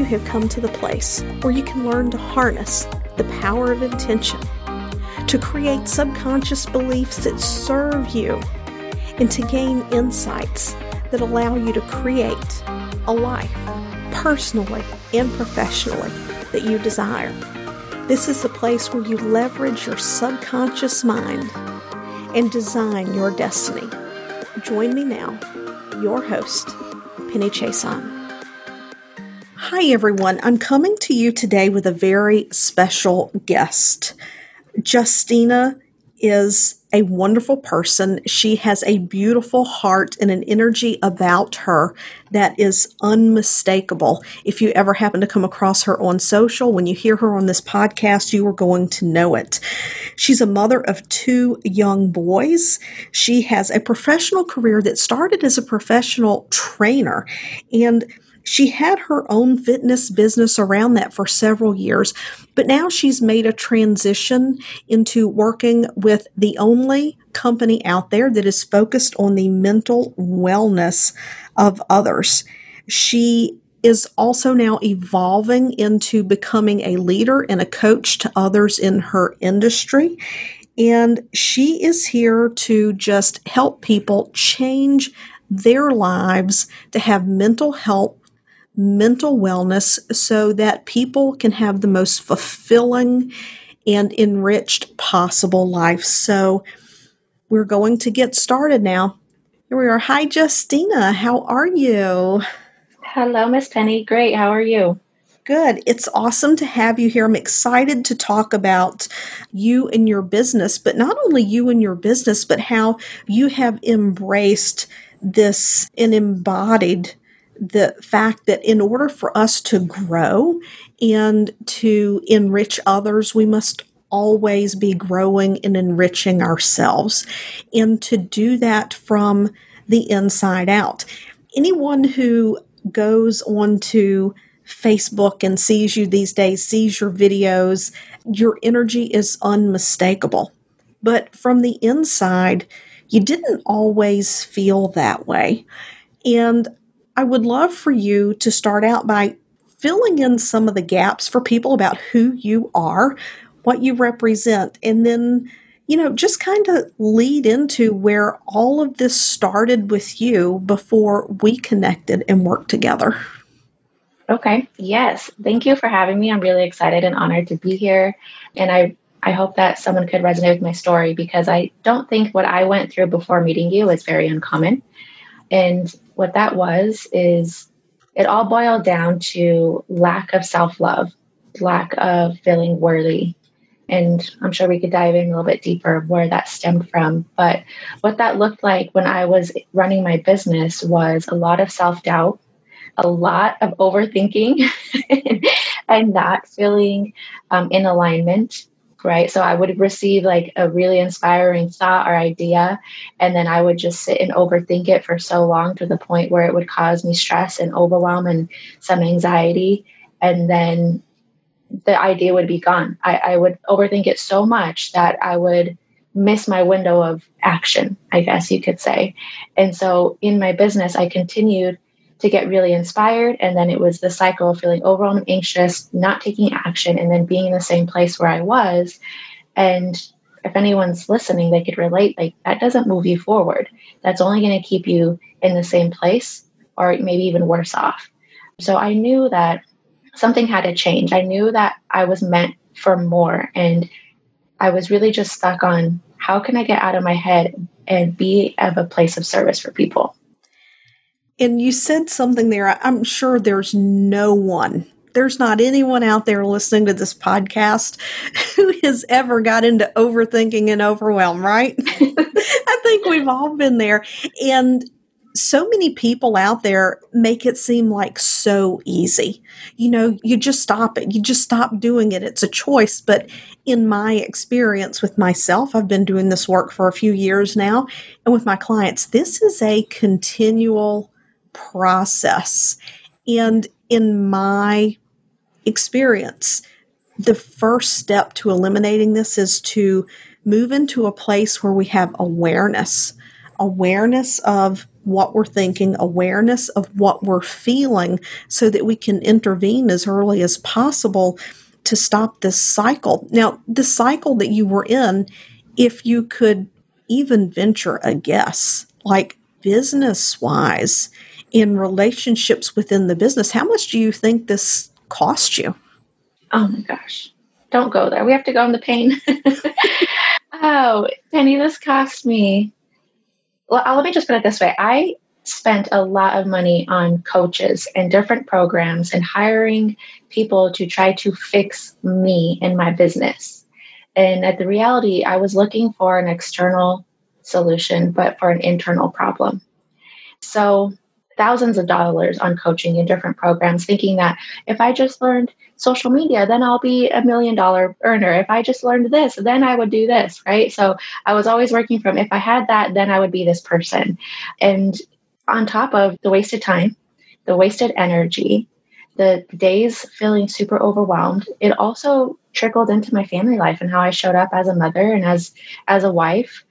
you have come to the place where you can learn to harness the power of intention, to create subconscious beliefs that serve you, and to gain insights that allow you to create a life, personally and professionally, that you desire. This is the place where you leverage your subconscious mind and design your destiny. Join me now, your host, Penny Chason. Hi, everyone. I'm coming to you today with a very special guest. Justina is a wonderful person. She has a beautiful heart and an energy about her that is unmistakable. If you ever happen to come across her on social, when you hear her on this podcast, you are going to know it. She's a mother of two young boys. She has a professional career that started as a professional trainer and she had her own fitness business around that for several years, but now she's made a transition into working with the only company out there that is focused on the mental wellness of others. She is also now evolving into becoming a leader and a coach to others in her industry. And she is here to just help people change their lives to have mental health mental wellness so that people can have the most fulfilling and enriched possible life. So we're going to get started now. Here we are. Hi, Justina. How are you? Hello, Miss Penny. Great. How are you? Good. It's awesome to have you here. I'm excited to talk about you and your business, but not only you and your business, but how you have embraced this and embodied the fact that in order for us to grow and to enrich others, we must always be growing and enriching ourselves, and to do that from the inside out. Anyone who goes onto Facebook and sees you these days, sees your videos, your energy is unmistakable. But from the inside, you didn't always feel that way. And I would love for you to start out by filling in some of the gaps for people about who you are, what you represent, and then, you know, just kind of lead into where all of this started with you before we connected and worked together. Okay. Yes. Thank you for having me. I'm really excited and honored to be here. And I I hope that someone could resonate with my story because I don't think what I went through before meeting you is very uncommon. And what that was is it all boiled down to lack of self love, lack of feeling worthy. And I'm sure we could dive in a little bit deeper where that stemmed from. But what that looked like when I was running my business was a lot of self doubt, a lot of overthinking, and not feeling um, in alignment right? So I would receive like a really inspiring thought or idea, and then I would just sit and overthink it for so long to the point where it would cause me stress and overwhelm and some anxiety. And then the idea would be gone. I, I would overthink it so much that I would miss my window of action, I guess you could say. And so in my business, I continued to get really inspired. And then it was the cycle of feeling overwhelmed anxious, not taking action, and then being in the same place where I was. And if anyone's listening, they could relate like that doesn't move you forward. That's only going to keep you in the same place or maybe even worse off. So I knew that something had to change. I knew that I was meant for more. And I was really just stuck on how can I get out of my head and be of a place of service for people. And you said something there. I'm sure there's no one, there's not anyone out there listening to this podcast who has ever got into overthinking and overwhelm, right? I think we've all been there. And so many people out there make it seem like so easy. You know, you just stop it. You just stop doing it. It's a choice. But in my experience with myself, I've been doing this work for a few years now. And with my clients, this is a continual process. And in my experience, the first step to eliminating this is to move into a place where we have awareness awareness of what we're thinking, awareness of what we're feeling, so that we can intervene as early as possible to stop this cycle. Now, the cycle that you were in, if you could even venture a guess, like business wise, in relationships within the business, how much do you think this cost you? Oh my gosh. Don't go there. We have to go in the pain. oh, Penny, this cost me. Well, uh, let me just put it this way. I spent a lot of money on coaches and different programs and hiring people to try to fix me and my business. And at the reality, I was looking for an external solution, but for an internal problem. So thousands of dollars on coaching in different programs, thinking that if I just learned social media, then I'll be a million dollar earner. If I just learned this, then I would do this, right? So I was always working from if I had that, then I would be this person. And on top of the wasted time, the wasted energy, the days feeling super overwhelmed, it also trickled into my family life and how I showed up as a mother and as as a wife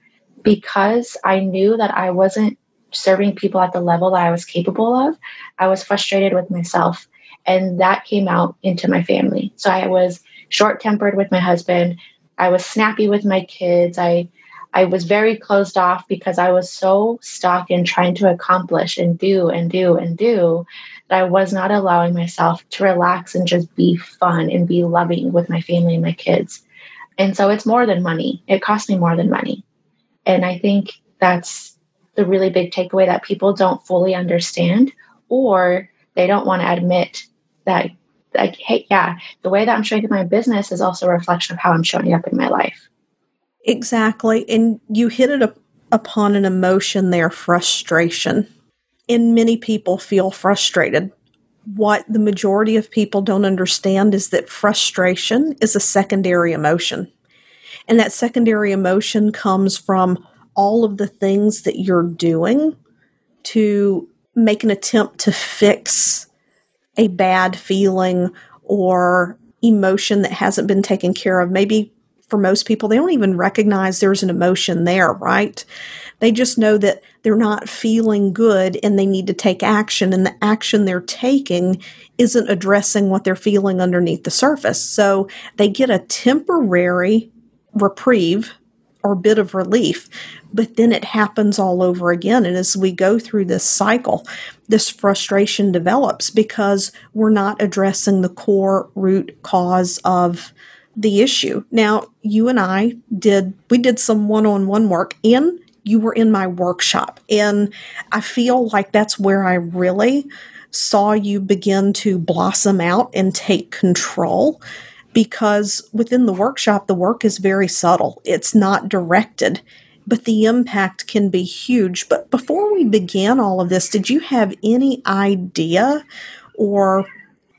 because I knew that I wasn't serving people at the level that I was capable of, I was frustrated with myself. And that came out into my family. So I was short tempered with my husband. I was snappy with my kids. I I was very closed off because I was so stuck in trying to accomplish and do and do and do that I was not allowing myself to relax and just be fun and be loving with my family and my kids. And so it's more than money. It cost me more than money. And I think that's the really big takeaway that people don't fully understand or they don't want to admit that like hey yeah the way that i'm showing up in my business is also a reflection of how i'm showing up in my life. Exactly and you hit it up upon an emotion there frustration. And many people feel frustrated. What the majority of people don't understand is that frustration is a secondary emotion. And that secondary emotion comes from all of the things that you're doing to make an attempt to fix a bad feeling or emotion that hasn't been taken care of. Maybe for most people, they don't even recognize there's an emotion there, right? They just know that they're not feeling good and they need to take action, and the action they're taking isn't addressing what they're feeling underneath the surface. So they get a temporary reprieve or bit of relief, but then it happens all over again. And as we go through this cycle, this frustration develops because we're not addressing the core root cause of the issue. Now, you and I did, we did some one on one work and you were in my workshop. And I feel like that's where I really saw you begin to blossom out and take control because within the workshop, the work is very subtle. It's not directed, but the impact can be huge. But before we began all of this, did you have any idea or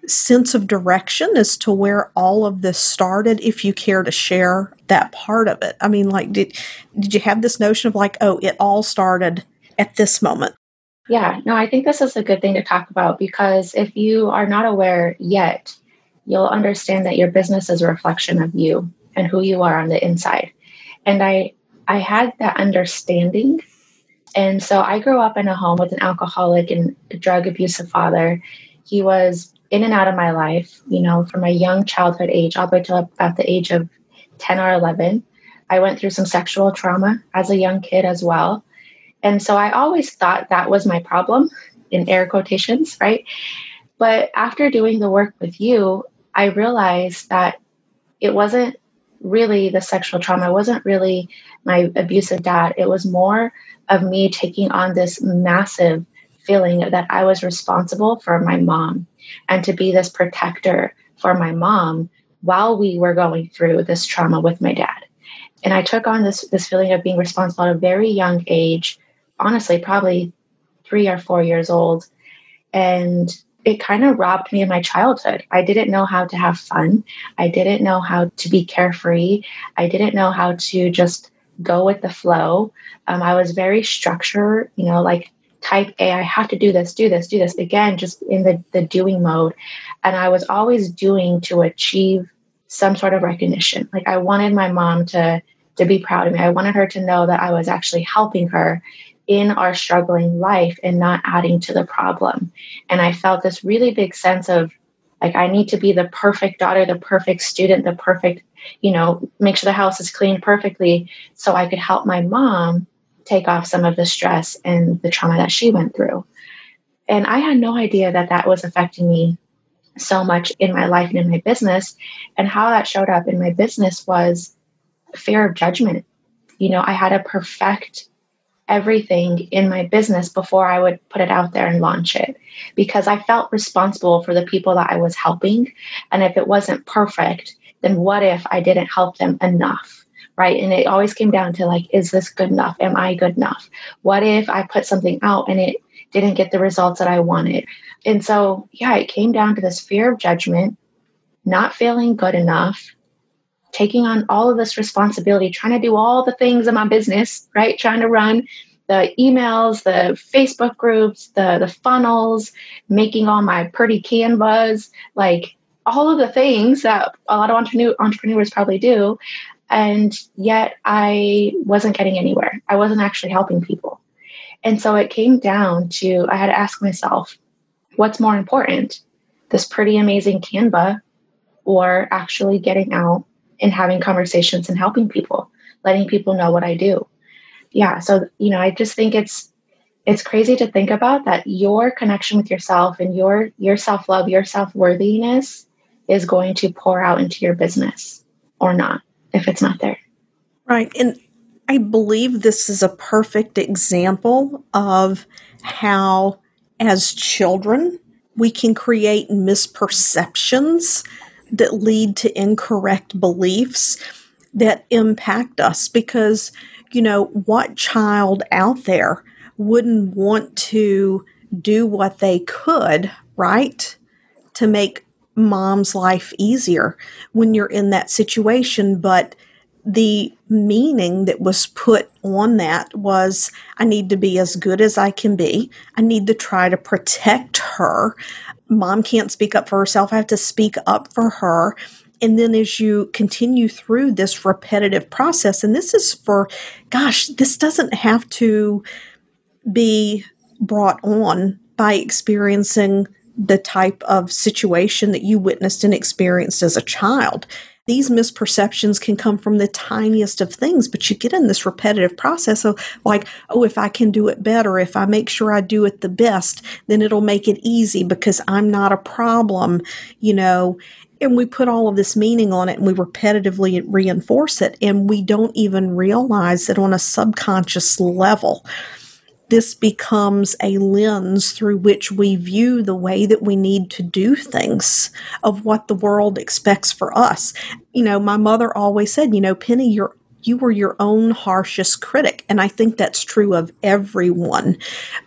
sense of direction as to where all of this started if you care to share that part of it i mean like did did you have this notion of like oh it all started at this moment yeah no i think this is a good thing to talk about because if you are not aware yet you'll understand that your business is a reflection of you and who you are on the inside. And I I had that understanding. And so I grew up in a home with an alcoholic and drug abusive father. He was in and out of my life, you know, from a young childhood age all the way to about the age of 10 or 11. I went through some sexual trauma as a young kid as well. And so I always thought that was my problem in air quotations, right? But after doing the work with you, I realized that it wasn't really the sexual trauma, it wasn't really my abusive dad. It was more of me taking on this massive feeling that I was responsible for my mom and to be this protector for my mom while we were going through this trauma with my dad. And I took on this this feeling of being responsible at a very young age, honestly, probably three or four years old. And it kind of robbed me of my childhood. I didn't know how to have fun. I didn't know how to be carefree. I didn't know how to just go with the flow. Um, I was very structured, you know, like type A, I have to do this, do this, do this. Again, just in the, the doing mode. And I was always doing to achieve some sort of recognition. Like I wanted my mom to to be proud of me. I wanted her to know that I was actually helping her in our struggling life and not adding to the problem. And I felt this really big sense of like, I need to be the perfect daughter, the perfect student, the perfect, you know, make sure the house is cleaned perfectly so I could help my mom take off some of the stress and the trauma that she went through. And I had no idea that that was affecting me so much in my life and in my business. And how that showed up in my business was fear of judgment. You know, I had to perfect everything in my business before I would put it out there and launch it because I felt responsible for the people that I was helping. And if it wasn't perfect, then what if I didn't help them enough? Right. And it always came down to like, is this good enough? Am I good enough? What if I put something out and it didn't get the results that I wanted? And so, yeah, it came down to this fear of judgment, not feeling good enough, taking on all of this responsibility, trying to do all the things in my business, right? Trying to run the emails, the Facebook groups, the the funnels, making all my pretty canvas, like all of the things that a lot of entrepreneur, entrepreneurs probably do. And yet I wasn't getting anywhere. I wasn't actually helping people. And so it came down to I had to ask myself, what's more important? This pretty amazing Canva or actually getting out and having conversations and helping people, letting people know what I do. Yeah. So, you know, I just think it's it's crazy to think about that your connection with yourself and your your self-love, your self-worthiness is going to pour out into your business or not if it's not there. Right. And I believe this is a perfect example of how as children we can create misperceptions that lead to incorrect beliefs that impact us because you know what child out there wouldn't want to do what they could right to make mom's life easier when you're in that situation but the meaning that was put on that was I need to be as good as I can be. I need to try to protect her mom can't speak up for herself. I have to speak up for her. And then as you continue through this repetitive process, and this is for, gosh, this doesn't have to be brought on by experiencing the type of situation that you witnessed and experienced as a child these misperceptions can come from the tiniest of things, but you get in this repetitive process of like, oh, if I can do it better, if I make sure I do it the best, then it'll make it easy because I'm not a problem, you know. And we put all of this meaning on it and we repetitively reinforce it, and we don't even realize that on a subconscious level this becomes a lens through which we view the way that we need to do things of what the world expects for us. You know, my mother always said, you know, Penny, you're you were your own harshest critic. And I think that's true of everyone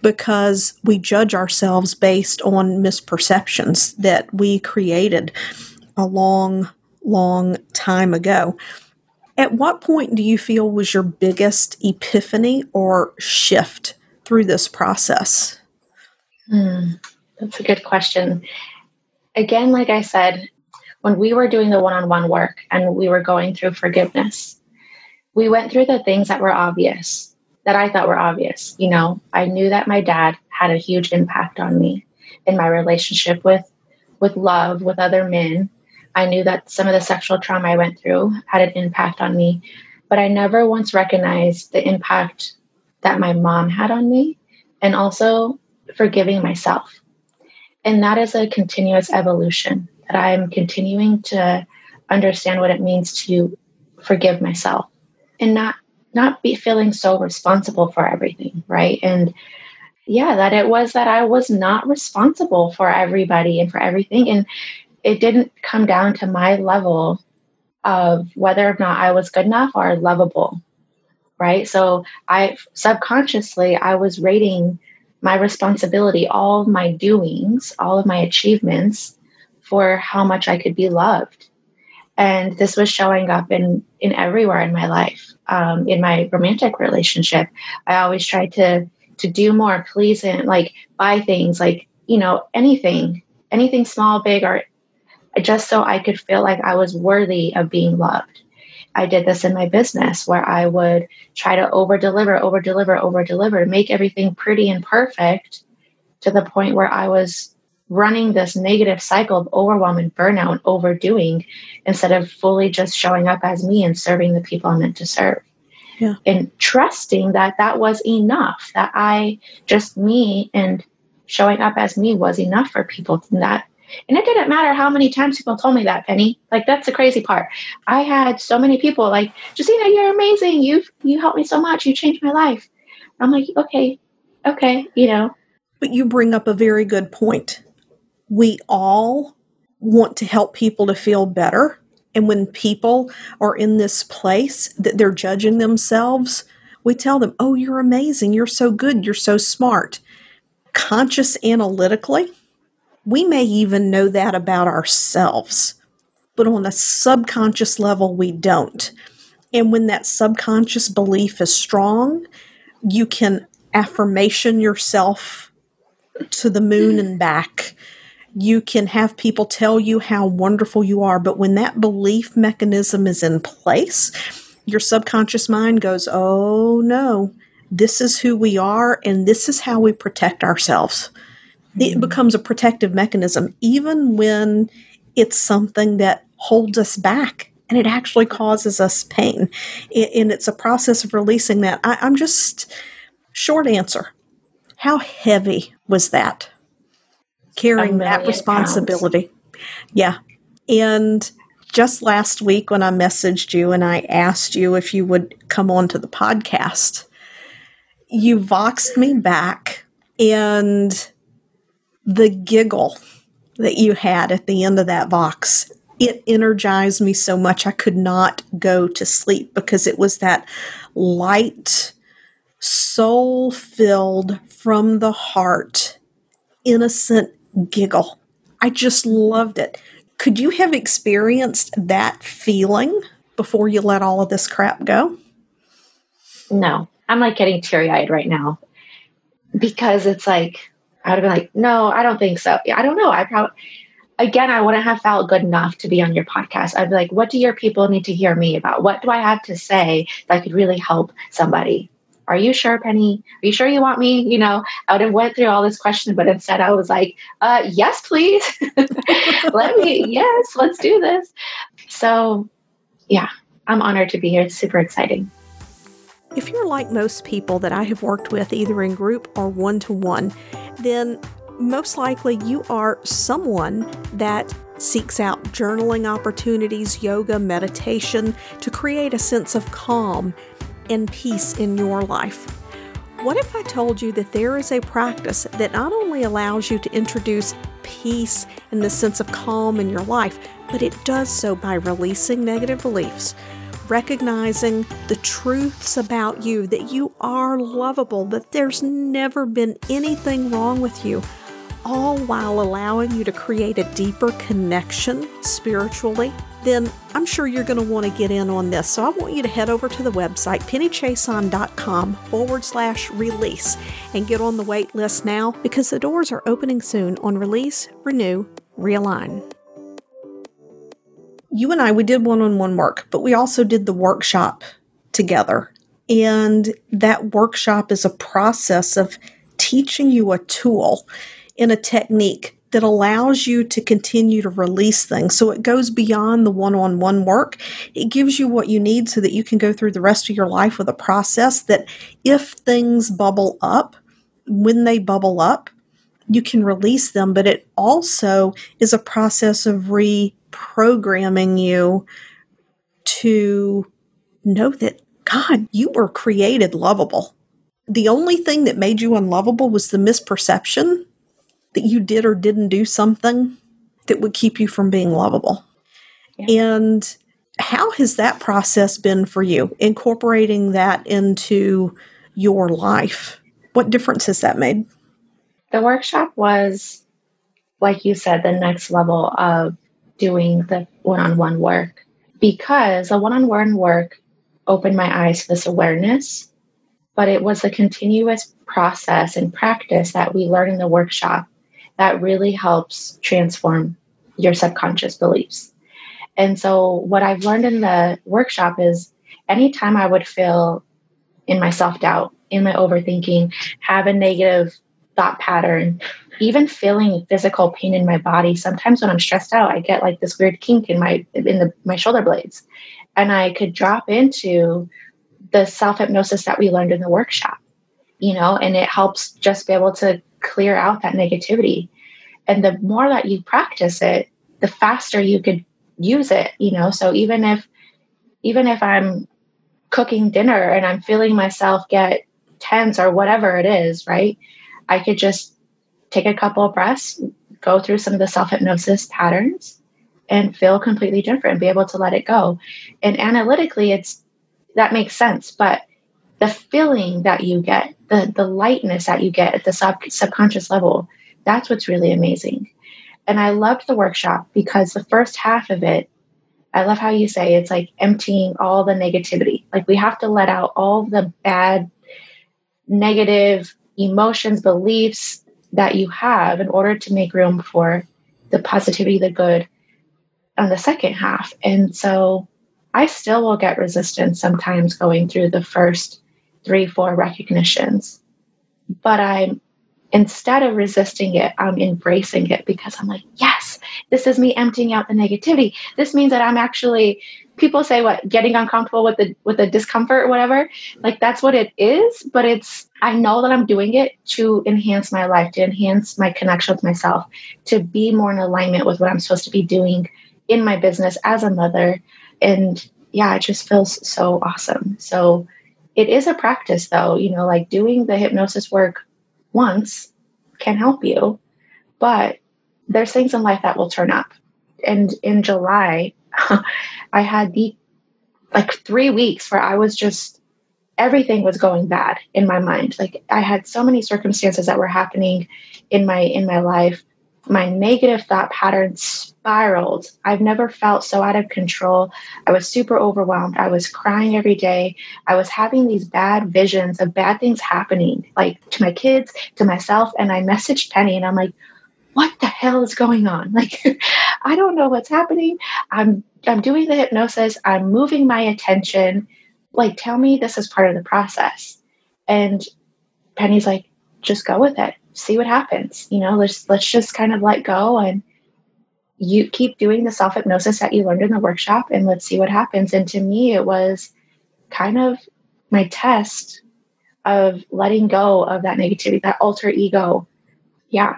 because we judge ourselves based on misperceptions that we created a long, long time ago. At what point do you feel was your biggest epiphany or shift through this process? Mm, that's a good question. Again, like I said, when we were doing the one on one work and we were going through forgiveness, we went through the things that were obvious, that I thought were obvious. You know, I knew that my dad had a huge impact on me in my relationship with with love with other men. I knew that some of the sexual trauma I went through had an impact on me, but I never once recognized the impact that my mom had on me and also forgiving myself. And that is a continuous evolution that I'm continuing to understand what it means to forgive myself and not not be feeling so responsible for everything, right? And yeah, that it was that I was not responsible for everybody and for everything and it didn't come down to my level of whether or not I was good enough or lovable right? So I subconsciously I was rating my responsibility, all my doings, all of my achievements for how much I could be loved. And this was showing up in in everywhere in my life. Um, in my romantic relationship, I always tried to to do more, please, and like buy things, like you know anything, anything small, big, or just so I could feel like I was worthy of being loved. I did this in my business where I would try to over deliver, over deliver, over deliver, make everything pretty and perfect to the point where I was running this negative cycle of overwhelm and burnout and overdoing instead of fully just showing up as me and serving the people I'm meant to serve. Yeah. And trusting that that was enough, that I just me and showing up as me was enough for people. And that and it didn't matter how many times people told me that, Penny. Like that's the crazy part. I had so many people like, Justina, you're amazing. You've you helped me so much. You changed my life. I'm like, okay, okay, you know. But you bring up a very good point. We all want to help people to feel better. And when people are in this place that they're judging themselves, we tell them, Oh, you're amazing. You're so good. You're so smart. Conscious analytically, we may even know that about ourselves, but on a subconscious level, we don't. And when that subconscious belief is strong, you can affirmation yourself to the moon and back. You can have people tell you how wonderful you are, but when that belief mechanism is in place, your subconscious mind goes, Oh no, this is who we are, and this is how we protect ourselves it becomes a protective mechanism, even when it's something that holds us back and it actually causes us pain. And it's a process of releasing that. I, I'm just, short answer how heavy was that? Carrying that responsibility. Pounds. Yeah. And just last week when I messaged you and I asked you if you would come on to the podcast, you voxed me back and the giggle that you had at the end of that Vox, it energized me so much I could not go to sleep because it was that light, soul filled from the heart, innocent giggle. I just loved it. Could you have experienced that feeling before you let all of this crap go? No, I'm like getting teary eyed right now because it's like, I would have been like, no, I don't think so. I don't know. I probably, again, I wouldn't have felt good enough to be on your podcast. I'd be like, what do your people need to hear me about? What do I have to say that could really help somebody? Are you sure, Penny? Are you sure you want me? You know, I would have went through all this question, but instead I was like, uh, yes, please. Let me, yes, let's do this. So yeah, I'm honored to be here. It's super exciting. If you're like most people that I have worked with, either in group or one to one, then most likely you are someone that seeks out journaling opportunities, yoga, meditation to create a sense of calm and peace in your life. What if I told you that there is a practice that not only allows you to introduce peace and the sense of calm in your life, but it does so by releasing negative beliefs, recognizing the truths about you that you are lovable, that there's never been anything wrong with you, all while allowing you to create a deeper connection spiritually, then I'm sure you're going to want to get in on this. So I want you to head over to the website, pennychason.com forward slash release, and get on the wait list now because the doors are opening soon on Release, Renew, Realign you and I, we did one on one work, but we also did the workshop together. And that workshop is a process of teaching you a tool in a technique that allows you to continue to release things. So it goes beyond the one on one work. It gives you what you need so that you can go through the rest of your life with a process that if things bubble up, when they bubble up, you can release them. But it also is a process of re programming you to know that, God, you were created lovable. The only thing that made you unlovable was the misperception that you did or didn't do something that would keep you from being lovable. Yeah. And how has that process been for you, incorporating that into your life? What difference has that made? The workshop was, like you said, the next level of doing the one on one work because the one on one work opened my eyes to this awareness, but it was a continuous process and practice that we learn in the workshop that really helps transform your subconscious beliefs. And so, what I've learned in the workshop is anytime I would feel in my self doubt, in my overthinking, have a negative thought pattern, even feeling physical pain in my body. Sometimes when I'm stressed out, I get like this weird kink in my in the my shoulder blades, and I could drop into the self hypnosis that we learned in the workshop, you know, and it helps just be able to clear out that negativity. And the more that you practice it, the faster you could use it, you know. So even if even if I'm cooking dinner and I'm feeling myself get tense or whatever it is, right? I could just take a couple of breaths, go through some of the self hypnosis patterns, and feel completely different, be able to let it go. And analytically, it's that makes sense, but the feeling that you get, the the lightness that you get at the sub, subconscious level, that's what's really amazing. And I loved the workshop because the first half of it, I love how you say it's like emptying all the negativity. Like we have to let out all the bad, negative emotions, beliefs that you have in order to make room for the positivity, the good on the second half. And so I still will get resistance sometimes going through the first three, four recognitions. But I'm instead of resisting it, I'm embracing it because I'm like, yes, this is me emptying out the negativity. This means that I'm actually people say what getting uncomfortable with the with the discomfort or whatever. Like that's what it is, but it's I know that I'm doing it to enhance my life, to enhance my connection with myself, to be more in alignment with what I'm supposed to be doing in my business as a mother. And yeah, it just feels so awesome. So it is a practice though, you know, like doing the hypnosis work once can help you, but there's things in life that will turn up. And in July, I had the like three weeks where I was just everything was going bad in my mind. Like I had so many circumstances that were happening in my in my life my negative thought patterns spiraled. I've never felt so out of control. I was super overwhelmed. I was crying every day. I was having these bad visions of bad things happening, like to my kids, to myself. And I messaged Penny and I'm like, what the hell is going on? Like, I don't know what's happening. I'm I'm doing the hypnosis. I'm moving my attention. Like, tell me this is part of the process. And Penny's like, just go with it see what happens. You know, let's let's just kind of let go and you keep doing the self hypnosis that you learned in the workshop and let's see what happens. And to me, it was kind of my test of letting go of that negativity, that alter ego. Yeah,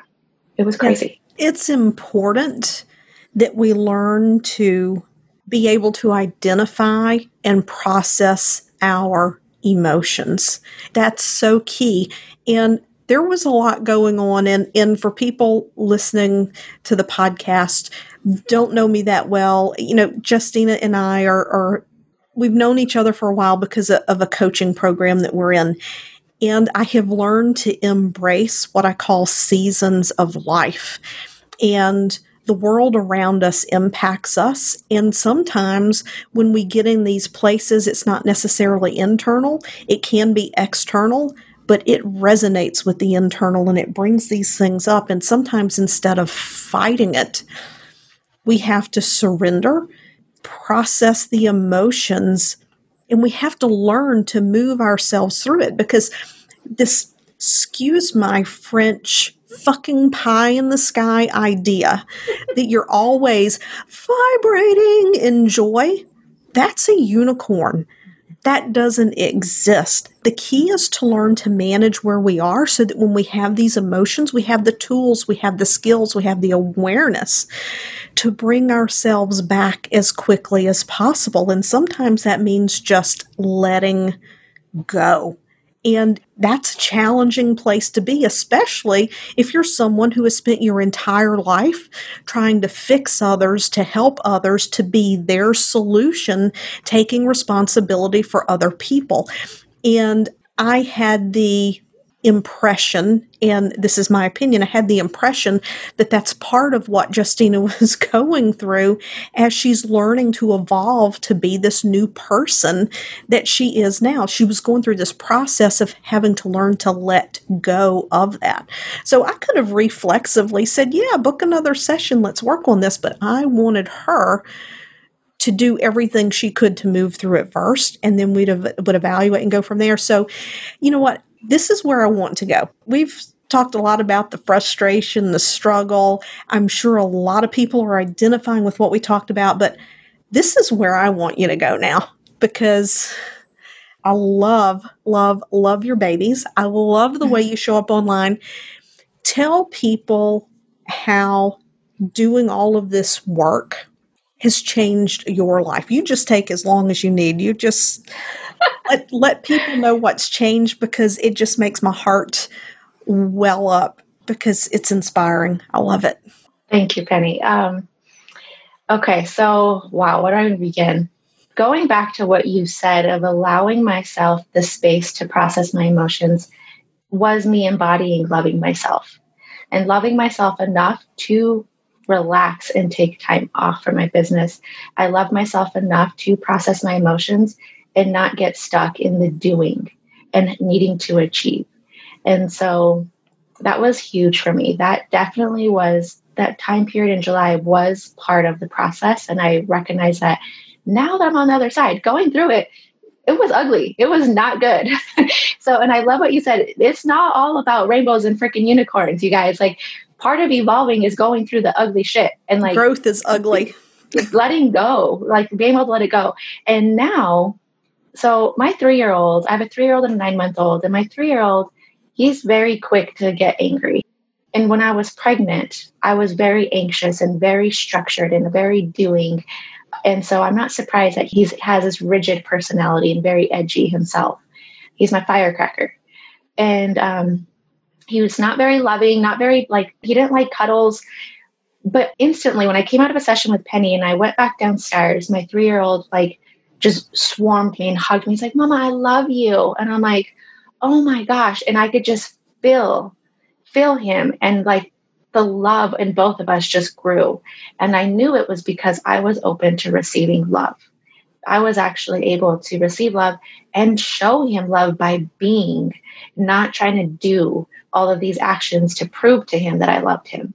it was crazy. It's important that we learn to be able to identify and process our emotions. That's so key. And there was a lot going on and and for people listening to the podcast don't know me that well you know justina and i are, are we've known each other for a while because of a coaching program that we're in and i have learned to embrace what i call seasons of life and the world around us impacts us. And sometimes when we get in these places, it's not necessarily internal, it can be external but it resonates with the internal and it brings these things up. And sometimes instead of fighting it, we have to surrender, process the emotions, and we have to learn to move ourselves through it because this, excuse my French, fucking pie in the sky idea that you're always vibrating in joy, that's a unicorn that doesn't exist. The key is to learn to manage where we are so that when we have these emotions, we have the tools, we have the skills, we have the awareness to bring ourselves back as quickly as possible. And sometimes that means just letting go. And that's a challenging place to be, especially if you're someone who has spent your entire life trying to fix others, to help others, to be their solution, taking responsibility for other people. And I had the impression, and this is my opinion, I had the impression that that's part of what Justina was going through as she's learning to evolve to be this new person that she is now. She was going through this process of having to learn to let go of that. So I could have reflexively said, Yeah, book another session, let's work on this, but I wanted her to do everything she could to move through it first, and then we'd would evaluate and go from there. So, you know what? This is where I want to go. We've talked a lot about the frustration, the struggle. I'm sure a lot of people are identifying with what we talked about, but this is where I want you to go now because I love, love, love your babies. I love the way mm-hmm. you show up online. Tell people how doing all of this work has changed your life. You just take as long as you need. You just let, let people know what's changed because it just makes my heart well up because it's inspiring. I love it. Thank you, Penny. Um, okay, so wow, where do I begin? Going back to what you said of allowing myself the space to process my emotions was me embodying loving myself and loving myself enough to relax and take time off from my business. I love myself enough to process my emotions and not get stuck in the doing and needing to achieve. And so that was huge for me. That definitely was that time period in July was part of the process. And I recognize that now that I'm on the other side, going through it, it was ugly. It was not good. so, and I love what you said. It's not all about rainbows and freaking unicorns, you guys. Like, part of evolving is going through the ugly shit and like growth is ugly. letting go, like being able to let it go. And now, so my three year old, I have a three year old and a nine month old, and my three year old he's very quick to get angry. And when I was pregnant, I was very anxious and very structured and very doing. And so I'm not surprised that he has this rigid personality and very edgy himself. He's my firecracker. And um, he was not very loving, not very like, he didn't like cuddles. But instantly, when I came out of a session with Penny and I went back downstairs, my three year old, like, just swarmed me and hugged me. He's like, Mama, I love you. And I'm like, oh my gosh. And I could just feel, feel him. And like the love in both of us just grew. And I knew it was because I was open to receiving love. I was actually able to receive love and show him love by being, not trying to do all of these actions to prove to him that I loved him.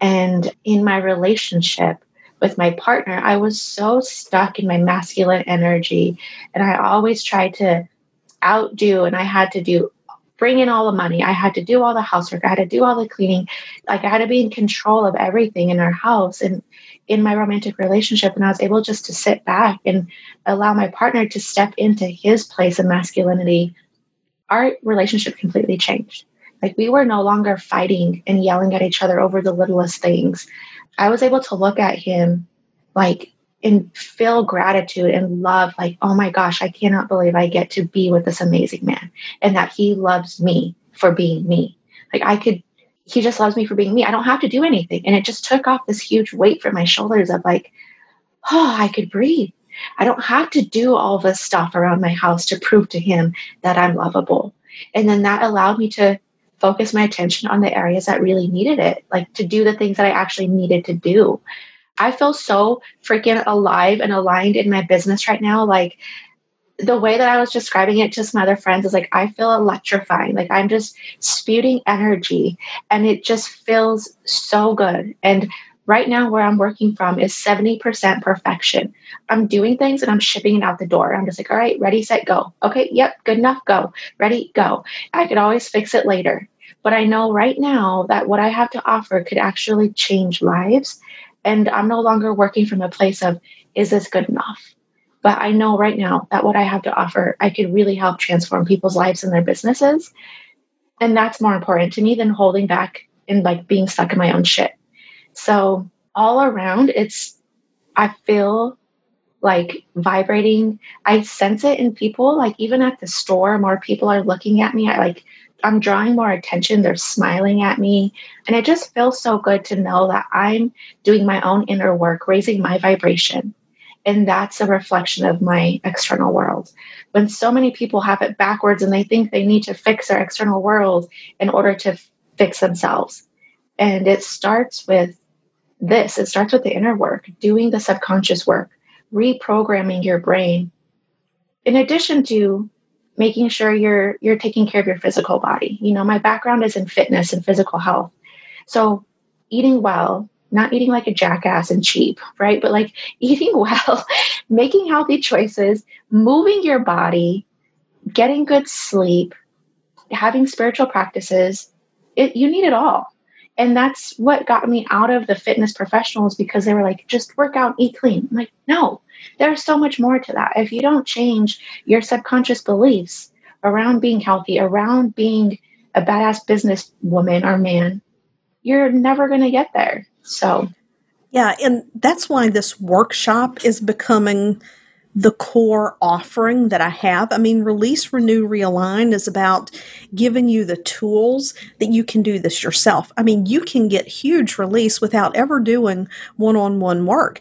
And in my relationship with my partner, I was so stuck in my masculine energy. And I always tried to outdo and I had to do bring in all the money. I had to do all the housework. I had to do all the cleaning. Like I had to be in control of everything in our house and in my romantic relationship. And I was able just to sit back and allow my partner to step into his place of masculinity. Our relationship completely changed. Like we were no longer fighting and yelling at each other over the littlest things. I was able to look at him like and feel gratitude and love like oh my gosh i cannot believe i get to be with this amazing man and that he loves me for being me. Like i could he just loves me for being me. I don't have to do anything. And it just took off this huge weight from my shoulders of like oh i could breathe. I don't have to do all this stuff around my house to prove to him that i'm lovable. And then that allowed me to focus my attention on the areas that really needed it like to do the things that i actually needed to do I feel so freaking alive and aligned in my business right now. Like the way that I was describing it to some other friends is like I feel electrifying. Like I'm just spewing energy and it just feels so good. And right now where I'm working from is 70% perfection. I'm doing things and I'm shipping it out the door. I'm just like, all right, ready, set, go. Okay, yep, good enough, go. Ready, go. I could always fix it later. But I know right now that what I have to offer could actually change lives and I'm no longer working from a place of, is this good enough? But I know right now that what I have to offer, I could really help transform people's lives and their businesses. And that's more important to me than holding back and like being stuck in my own shit. So all around, it's, I feel like vibrating. I sense it in people. Like even at the store, more people are looking at me. I like I'm drawing more attention. They're smiling at me. And it just feels so good to know that I'm doing my own inner work, raising my vibration. And that's a reflection of my external world. When so many people have it backwards and they think they need to fix their external world in order to f- fix themselves. And it starts with this it starts with the inner work, doing the subconscious work, reprogramming your brain. In addition to making sure you're you're taking care of your physical body. You know, my background is in fitness and physical health. So, eating well, not eating like a jackass and cheap, right? But like eating well, making healthy choices, moving your body, getting good sleep, having spiritual practices. It, you need it all. And that's what got me out of the fitness professionals because they were like, just work out, eat clean. I'm like, no, there's so much more to that. If you don't change your subconscious beliefs around being healthy, around being a badass business woman or man, you're never going to get there. So, yeah, and that's why this workshop is becoming the core offering that I have. I mean, Release, Renew, Realign is about giving you the tools that you can do this yourself. I mean, you can get huge release without ever doing one on one work.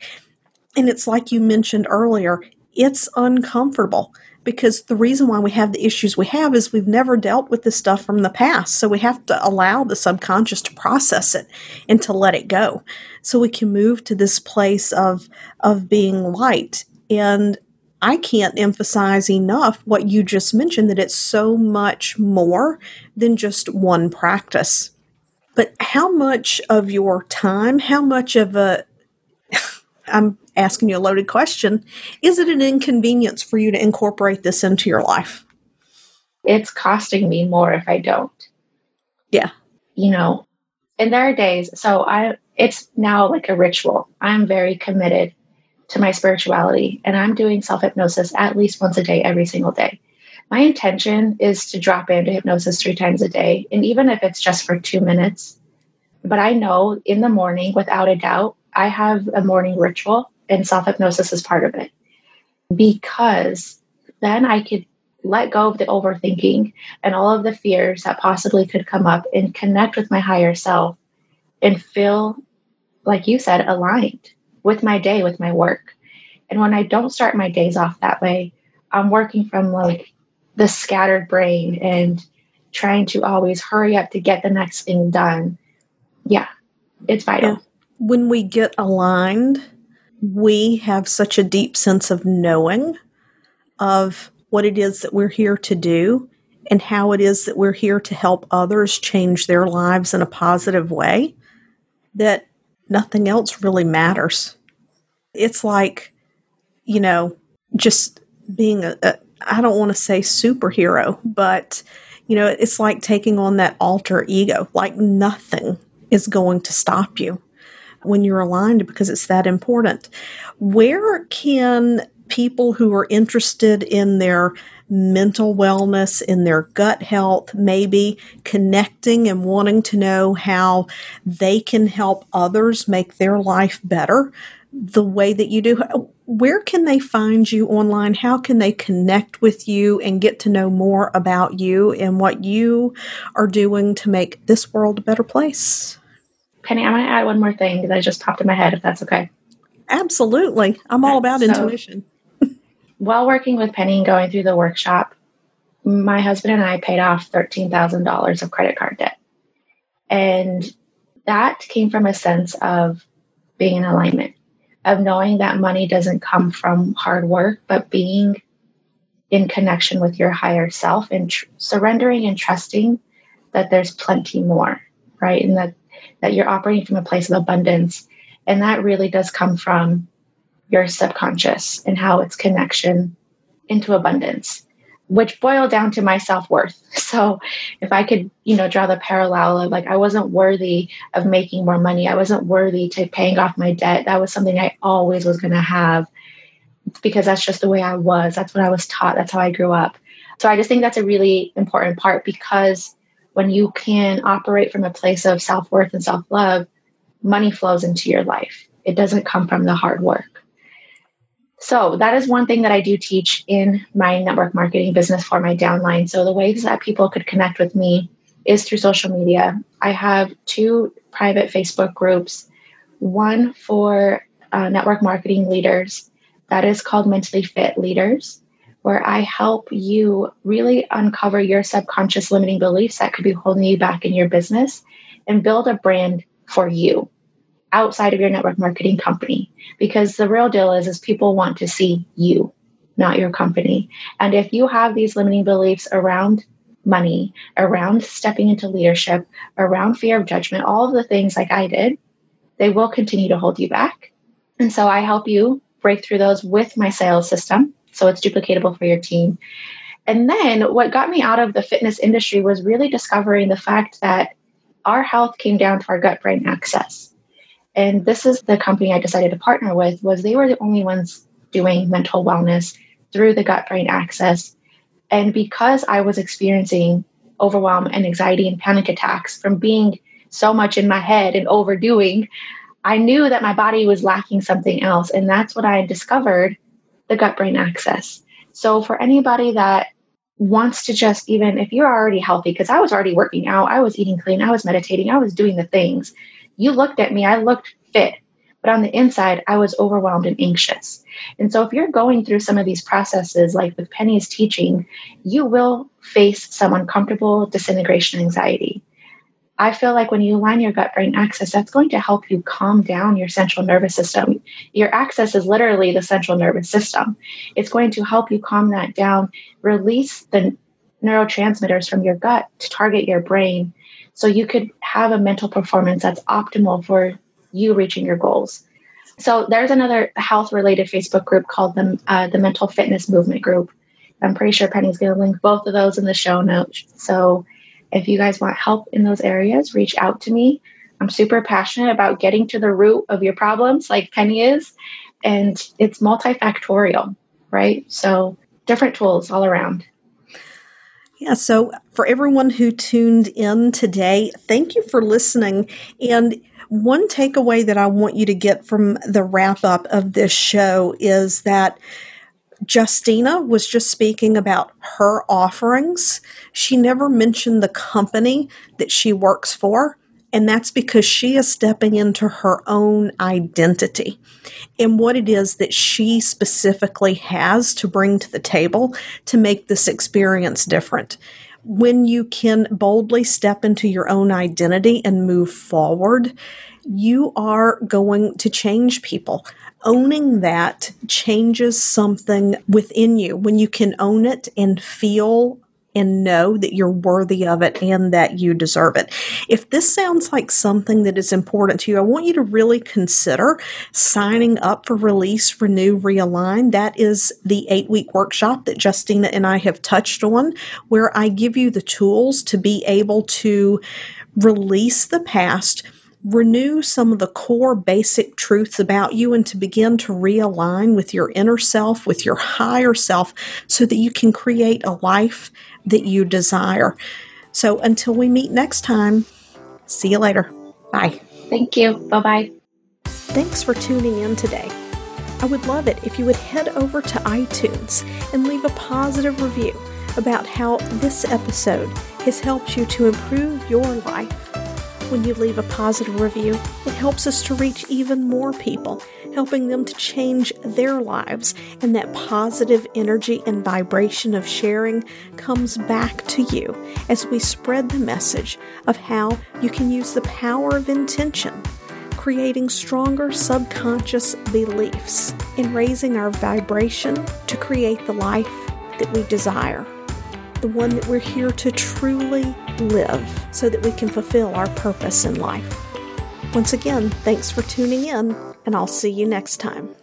And it's like you mentioned earlier, it's uncomfortable because the reason why we have the issues we have is we've never dealt with this stuff from the past. So we have to allow the subconscious to process it and to let it go. So we can move to this place of of being light. And I can't emphasize enough what you just mentioned that it's so much more than just one practice. But how much of your time, how much of a I'm asking you a loaded question. Is it an inconvenience for you to incorporate this into your life? It's costing me more if I don't. Yeah. You know, and there are days, so I it's now like a ritual. I'm very committed to my spirituality and I'm doing self hypnosis at least once a day every single day. My intention is to drop into hypnosis 3 times a day and even if it's just for 2 minutes. But I know in the morning without a doubt I have a morning ritual and self hypnosis is part of it because then I could let go of the overthinking and all of the fears that possibly could come up and connect with my higher self and feel, like you said, aligned with my day, with my work. And when I don't start my days off that way, I'm working from like the scattered brain and trying to always hurry up to get the next thing done. Yeah, it's vital. When we get aligned, we have such a deep sense of knowing of what it is that we're here to do and how it is that we're here to help others change their lives in a positive way that nothing else really matters. It's like, you know, just being a, a I don't want to say superhero, but you know, it's like taking on that alter ego. Like nothing is going to stop you when you're aligned because it's that important. Where can people who are interested in their mental wellness, in their gut health, maybe connecting and wanting to know how they can help others make their life better the way that you do. Where can they find you online? How can they connect with you and get to know more about you and what you are doing to make this world a better place? Penny, I want to add one more thing that just popped in my head, if that's okay. Absolutely. I'm all about so, intuition. While working with Penny and going through the workshop, my husband and I paid off $13,000 of credit card debt. And that came from a sense of being in alignment, of knowing that money doesn't come from hard work, but being in connection with your higher self and tr- surrendering and trusting that there's plenty more, right? And that that you're operating from a place of abundance. And that really does come from your subconscious and how its connection into abundance, which boiled down to my self worth. So if I could, you know, draw the parallel of like, I wasn't worthy of making more money, I wasn't worthy to paying off my debt. That was something I always was going to have because that's just the way I was. That's what I was taught. That's how I grew up. So I just think that's a really important part because when you can operate from a place of self worth and self love, money flows into your life. It doesn't come from the hard work. So, that is one thing that I do teach in my network marketing business for my downline. So, the ways that people could connect with me is through social media. I have two private Facebook groups one for uh, network marketing leaders, that is called Mentally Fit Leaders where I help you really uncover your subconscious limiting beliefs that could be holding you back in your business and build a brand for you outside of your network marketing company because the real deal is is people want to see you not your company and if you have these limiting beliefs around money around stepping into leadership around fear of judgment all of the things like i did they will continue to hold you back. And so I help you break through those with my sales system. So it's duplicatable for your team. And then what got me out of the fitness industry was really discovering the fact that our health came down to our gut brain axis. And this is the company I decided to partner with was they were the only ones doing mental wellness through the gut brain axis. And because I was experiencing overwhelm and anxiety and panic attacks from being so much in my head and overdoing, I knew that my body was lacking something else. And that's what I discovered the gut brain axis. So, for anybody that wants to just even, if you're already healthy, because I was already working out, I was eating clean, I was meditating, I was doing the things. You looked at me, I looked fit, but on the inside, I was overwhelmed and anxious. And so, if you're going through some of these processes, like with Penny's teaching, you will face some uncomfortable disintegration anxiety. I feel like when you align your gut brain axis, that's going to help you calm down your central nervous system. Your axis is literally the central nervous system. It's going to help you calm that down, release the neurotransmitters from your gut to target your brain so you could have a mental performance that's optimal for you reaching your goals. So there's another health related Facebook group called the, uh, the Mental Fitness Movement Group. I'm pretty sure Penny's going to link both of those in the show notes. So if you guys want help in those areas, reach out to me. I'm super passionate about getting to the root of your problems, like Penny is, and it's multifactorial, right? So different tools all around. Yeah, so for everyone who tuned in today, thank you for listening. And one takeaway that I want you to get from the wrap up of this show is that Justina was just speaking about her offerings. She never mentioned the company that she works for, and that's because she is stepping into her own identity and what it is that she specifically has to bring to the table to make this experience different when you can boldly step into your own identity and move forward, you are going to change people. Owning that changes something within you. When you can own it and feel and know that you're worthy of it and that you deserve it. If this sounds like something that is important to you, I want you to really consider signing up for Release, Renew, Realign. That is the eight week workshop that Justina and I have touched on, where I give you the tools to be able to release the past renew some of the core basic truths about you and to begin to realign with your inner self, with your higher self, so that you can create a life that you desire. So until we meet next time, see you later. Bye. Thank you. Bye bye. Thanks for tuning in today. I would love it if you would head over to iTunes and leave a positive review about how this episode has helped you to improve your life when you leave a positive review, it helps us to reach even more people, helping them to change their lives. And that positive energy and vibration of sharing comes back to you as we spread the message of how you can use the power of intention, creating stronger subconscious beliefs, and raising our vibration to create the life that we desire the one that we're here to truly live so that we can fulfill our purpose in life. Once again, thanks for tuning in, and I'll see you next time.